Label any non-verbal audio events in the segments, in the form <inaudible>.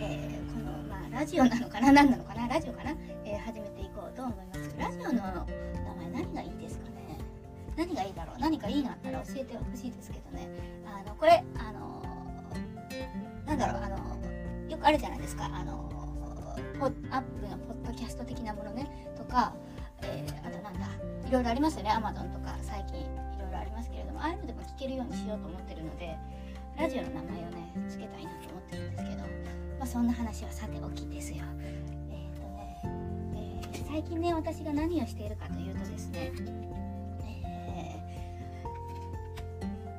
え、このまあラジオなのかな何なのかなラジオかな、えー、始めていこうと思います。ラジオの名前何がいいですかね。何がいいだろう何かいいのあったら教えてほしいですけどね。あのこれあのなんだろうあのよくあるじゃないですか。あのポアップのポッドキャスト的なものね。とか、えー、あとなんだいろいろありますよね。アマゾンとか最近いろいろありますけれども。ああいうのでも聞けるようにしようと思ってるので。ラジオの名前をねつけたいなと思ってるんですけど、まあ、そんな話はさておきですよ。えっ、ー、とね、えー、最近ね私が何をしているかというとですね、え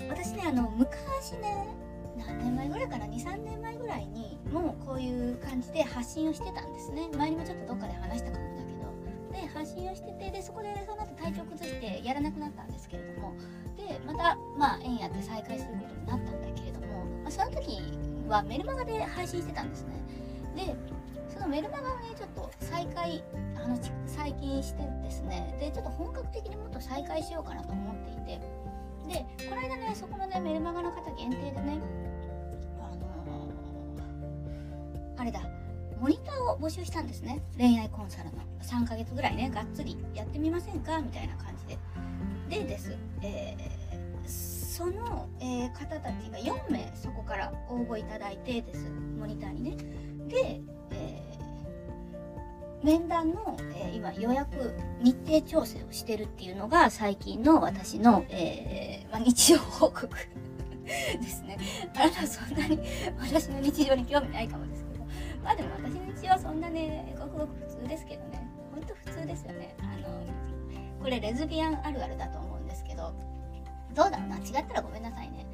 ー、私ねあの昔ね何年前ぐらいかな？23年前ぐらいにもうこういう感じで発信をしてたんですね。前にもちょっとどっかで話したかもだけど。で発信をしててでそこでその後体調崩してやらなくなったんですけれども。でまたまあ縁やって再開することになったはメルマガで配信してたんですね。でそのメルマガをねちょっと再開あの最近してですね。でちょっと本格的にもっと再開しようかなと思っていて。でこの間ねそこのねメルマガの方限定でねあのー、あれだモニターを募集したんですね。恋愛コンサルの。3ヶ月ぐらいねがっつりやってみませんか？みたいな感じで。でです、えー、その、えー、方たちが4名から応募いただいてです。モニターにね。で、えー、面談の、え今予約日程調整をしてるっていうのが最近の私の、えまあ、日常報告 <laughs> ですね。あなたそんなに私の日常に興味ないかもですけど。まあでも私の日常はそんなねごくごく普通ですけどね。ほんと普通ですよね。あのこれレズビアンあるあるだと思うんですけど。どうだ？ろうな違ったらごめんなさいね。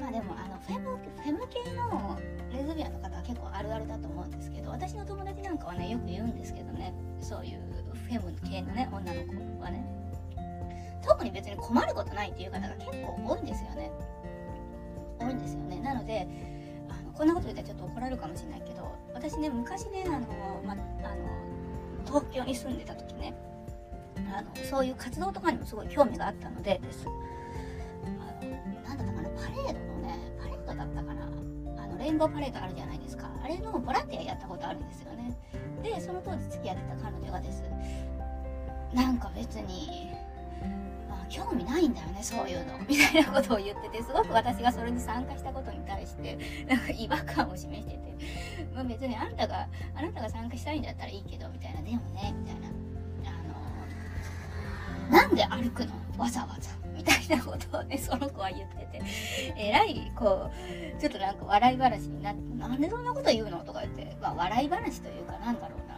まあでもあのフェムフェム系のレズビアンの方は結構あるあるだと思うんですけど私の友達なんかはねよく言うんですけどねそういうフェム系のね女の子はね。特に別に困ることないっていう方が結構多いんですよね。多いんですよね。なのであのこんなこと言ったらちょっと怒られるかもしれないけど私ね昔ねあの、まあの東京に住んでた時ねあのそういう活動とかにもすごい興味があったのでですだったかなあのレインボーパレードあるじゃないですか。あれのボランティアやったことあるんですよね。でその当時付き合ってた彼女がです。なんか別にあ興味ないんだよねそういうの。<laughs> みたいなことを言っててすごく私がそれに参加したことに対してなんか違和感を示してて、まあ、別にあなたがあなたが参加したいんだったらいいけどみたいな。でもねみたいな。なんで歩くの？わざわざ。たいなことをねその子は言ってて。<laughs> えらいこうちょっとなんか笑い話になってなんでそんなこと言うのとか言ってまあ笑い話というかなんだろうな。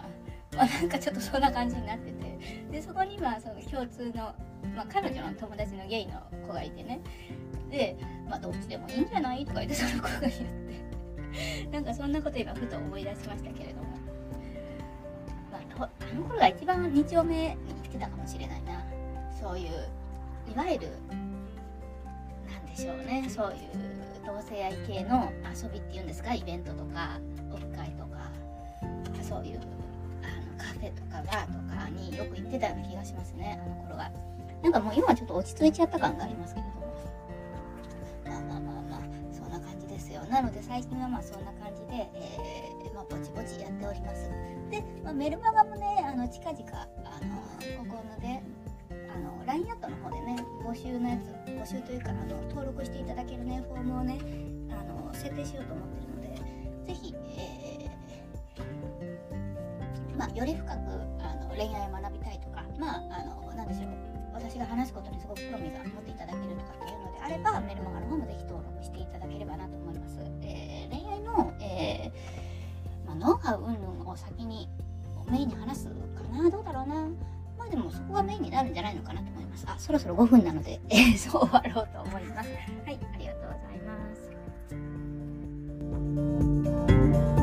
まあ、なんかちょっとそんな感じになってて。でそこにまあその共通の、まあ、彼女の友達のゲイの子がいてね。で、まあ、どっちでもいいんじゃないとか言ってその子が言って。<laughs> なんかそんなこと今ふと思い出しましたけれども、まあ、あの頃が一番2丁目に来てたかもしれないな。そういういわゆる何でしょうね。そういう同性愛系の遊びっていうんですか？イベントとかオフ会とかそういうあのカフェとかバーとかによく行ってたような気がしますね。あの頃は。なんかもう今はちょっと落ち着いちゃった感がありますけれども。まあまあまあまあそんな感じですよ。なので最近はまあそんな感じで、えー、まあ、ぼちぼちやっております。で、まあ、メルマガもねあの近々あのここのであの LINE アットの方でね募集のやつ募集というかあの登録していただけるねフォームをねあの設定しようと思ってるのでぜひ、えー、まあ、より深くあの恋愛を学びたいとかまあの何でしょう私が話すことにすごく興味が持っていただけるとかっていうのであればメルマガの方もぜひ登録していただければなと思います。えー、恋愛の、えー、まあ、ノウハウ云々を先にメインに話すかなどうだろうなでもそこがメインになるんじゃないのかなと思います。あ、そろそろ5分なので、えー、<laughs> そう終わろうと思います。はい、ありがとうございます。